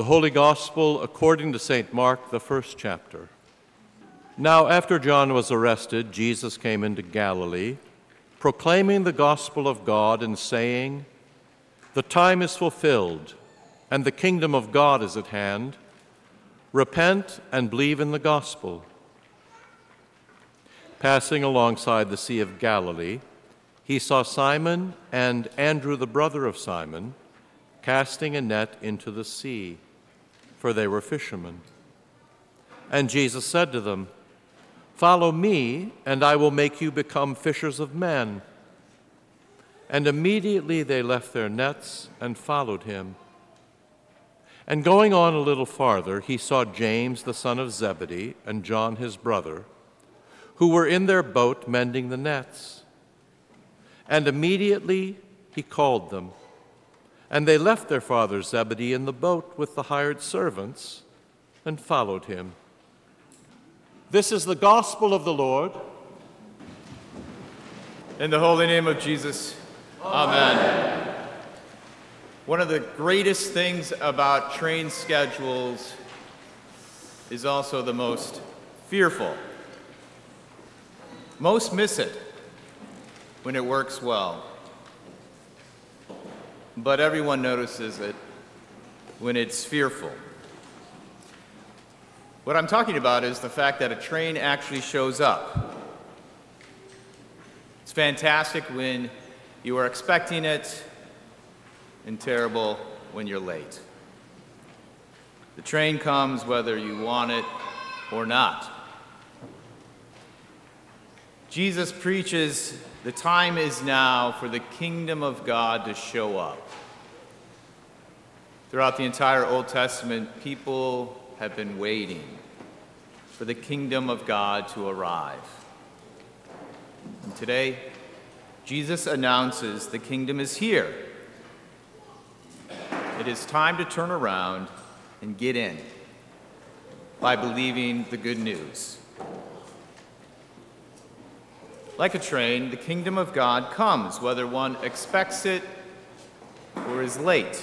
The Holy Gospel according to St. Mark, the first chapter. Now, after John was arrested, Jesus came into Galilee, proclaiming the gospel of God and saying, The time is fulfilled, and the kingdom of God is at hand. Repent and believe in the gospel. Passing alongside the Sea of Galilee, he saw Simon and Andrew, the brother of Simon, casting a net into the sea, for they were fishermen. And Jesus said to them, Follow me, and I will make you become fishers of men. And immediately they left their nets and followed him. And going on a little farther, he saw James the son of Zebedee and John his brother, who were in their boat mending the nets. And immediately he called them. And they left their father Zebedee in the boat with the hired servants and followed him. This is the gospel of the Lord. In the holy name of Jesus, amen. amen. One of the greatest things about train schedules is also the most fearful. Most miss it when it works well. But everyone notices it when it's fearful. What I'm talking about is the fact that a train actually shows up. It's fantastic when you are expecting it, and terrible when you're late. The train comes whether you want it or not. Jesus preaches the time is now for the kingdom of God to show up. Throughout the entire Old Testament, people have been waiting for the kingdom of God to arrive. And today, Jesus announces the kingdom is here. It is time to turn around and get in by believing the good news. Like a train, the kingdom of God comes, whether one expects it or is late.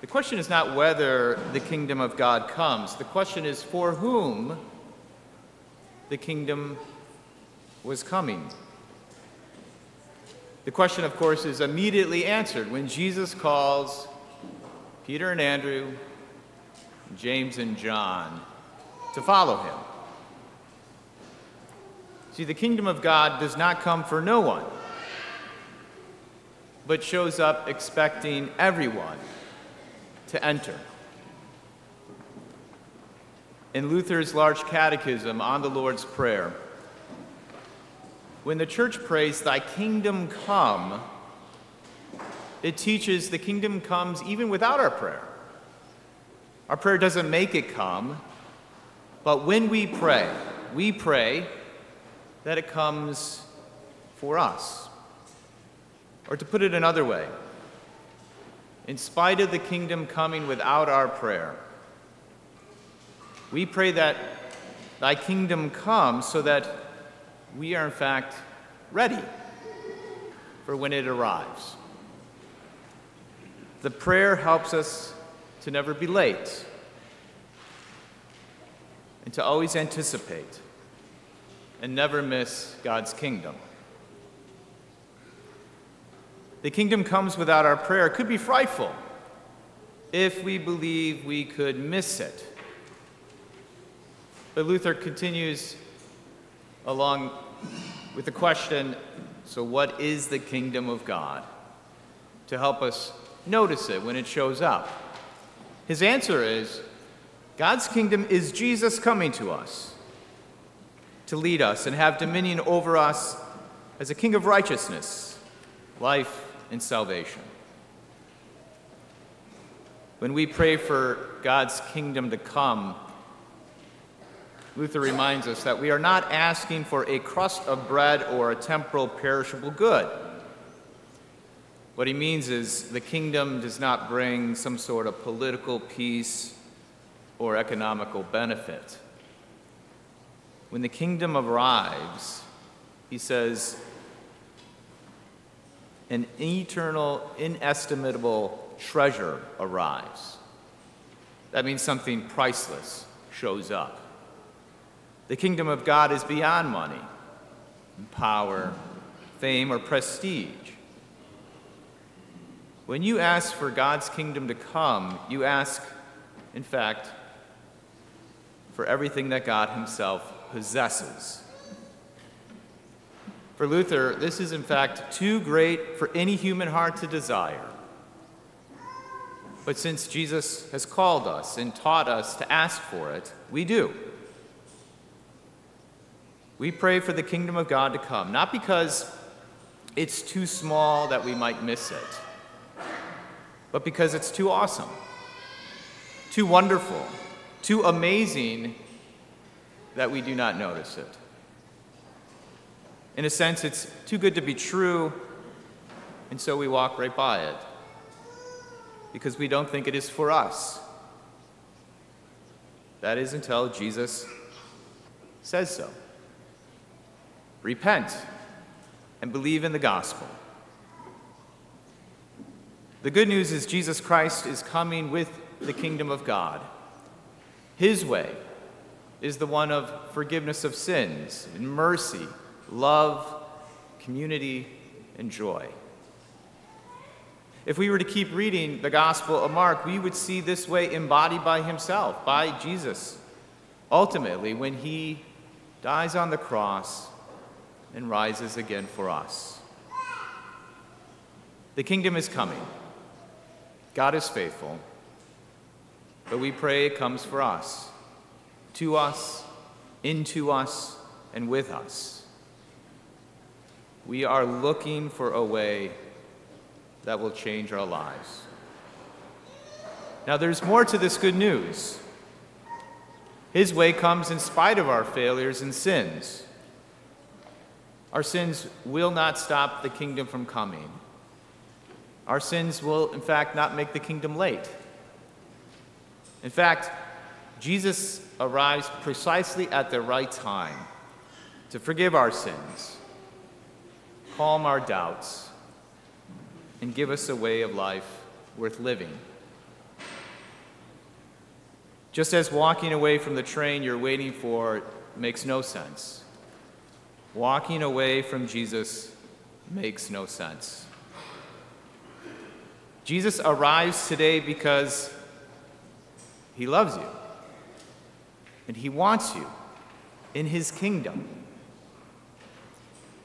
The question is not whether the kingdom of God comes, the question is for whom the kingdom was coming. The question, of course, is immediately answered when Jesus calls Peter and Andrew, James and John to follow him. See, the kingdom of God does not come for no one, but shows up expecting everyone to enter. In Luther's large catechism on the Lord's Prayer, when the church prays, Thy kingdom come, it teaches the kingdom comes even without our prayer. Our prayer doesn't make it come, but when we pray, we pray that it comes for us. Or to put it another way, in spite of the kingdom coming without our prayer, we pray that thy kingdom come so that we are in fact ready for when it arrives. The prayer helps us to never be late and to always anticipate and never miss God's kingdom. The kingdom comes without our prayer. It could be frightful if we believe we could miss it. But Luther continues along with the question so, what is the kingdom of God? To help us notice it when it shows up. His answer is God's kingdom is Jesus coming to us to lead us and have dominion over us as a king of righteousness, life, and salvation. When we pray for God's kingdom to come, Luther reminds us that we are not asking for a crust of bread or a temporal perishable good. What he means is the kingdom does not bring some sort of political peace or economical benefit. When the kingdom arrives, he says, an eternal, inestimable treasure arrives. That means something priceless shows up. The kingdom of God is beyond money, power, fame, or prestige. When you ask for God's kingdom to come, you ask, in fact, for everything that God Himself possesses. For Luther, this is in fact too great for any human heart to desire. But since Jesus has called us and taught us to ask for it, we do. We pray for the kingdom of God to come, not because it's too small that we might miss it, but because it's too awesome, too wonderful, too amazing that we do not notice it. In a sense, it's too good to be true, and so we walk right by it because we don't think it is for us. That is until Jesus says so. Repent and believe in the gospel. The good news is Jesus Christ is coming with the kingdom of God. His way is the one of forgiveness of sins and mercy, love, community, and joy. If we were to keep reading the Gospel of Mark, we would see this way embodied by himself, by Jesus, ultimately, when he dies on the cross and rises again for us. The kingdom is coming. God is faithful, but we pray it comes for us, to us, into us, and with us. We are looking for a way that will change our lives. Now, there's more to this good news. His way comes in spite of our failures and sins. Our sins will not stop the kingdom from coming. Our sins will, in fact, not make the kingdom late. In fact, Jesus arrives precisely at the right time to forgive our sins, calm our doubts, and give us a way of life worth living. Just as walking away from the train you're waiting for makes no sense, walking away from Jesus makes no sense. Jesus arrives today because he loves you and he wants you in his kingdom.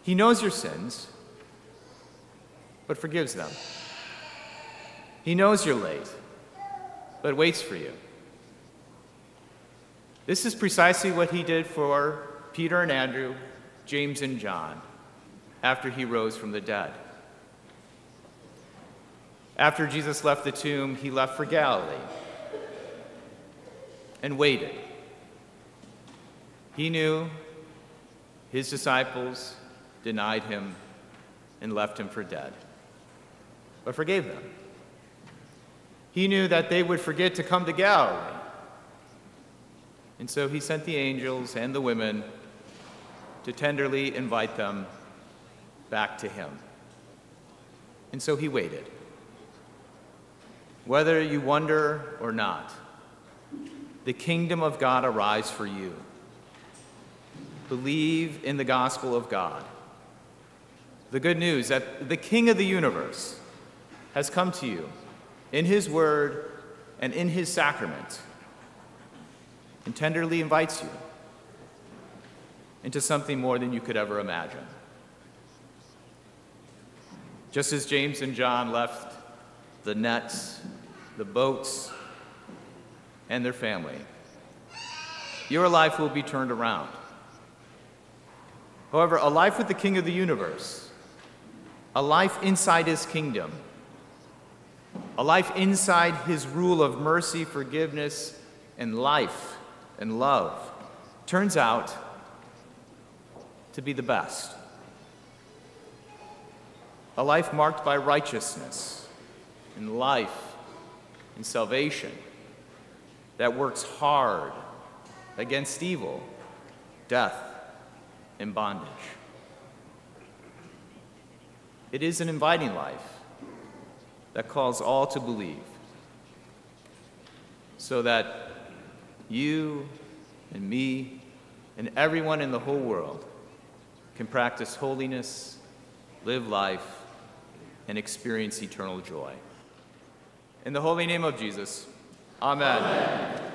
He knows your sins but forgives them. He knows you're late, but waits for you. This is precisely what he did for Peter and Andrew, James and John, after he rose from the dead. After Jesus left the tomb, he left for Galilee and waited. He knew his disciples denied him and left him for dead but forgave them. He knew that they would forget to come to Galilee. And so he sent the angels and the women to tenderly invite them back to him. And so he waited. Whether you wonder or not, the kingdom of God arrives for you. Believe in the gospel of God. The good news that the King of the universe, has come to you in his word and in his sacrament and tenderly invites you into something more than you could ever imagine. Just as James and John left the nets, the boats, and their family, your life will be turned around. However, a life with the King of the universe, a life inside his kingdom, a life inside his rule of mercy, forgiveness, and life and love turns out to be the best. A life marked by righteousness and life and salvation that works hard against evil, death, and bondage. It is an inviting life that calls all to believe, so that you and me and everyone in the whole world can practice holiness, live life, and experience eternal joy. In the holy name of Jesus, Amen.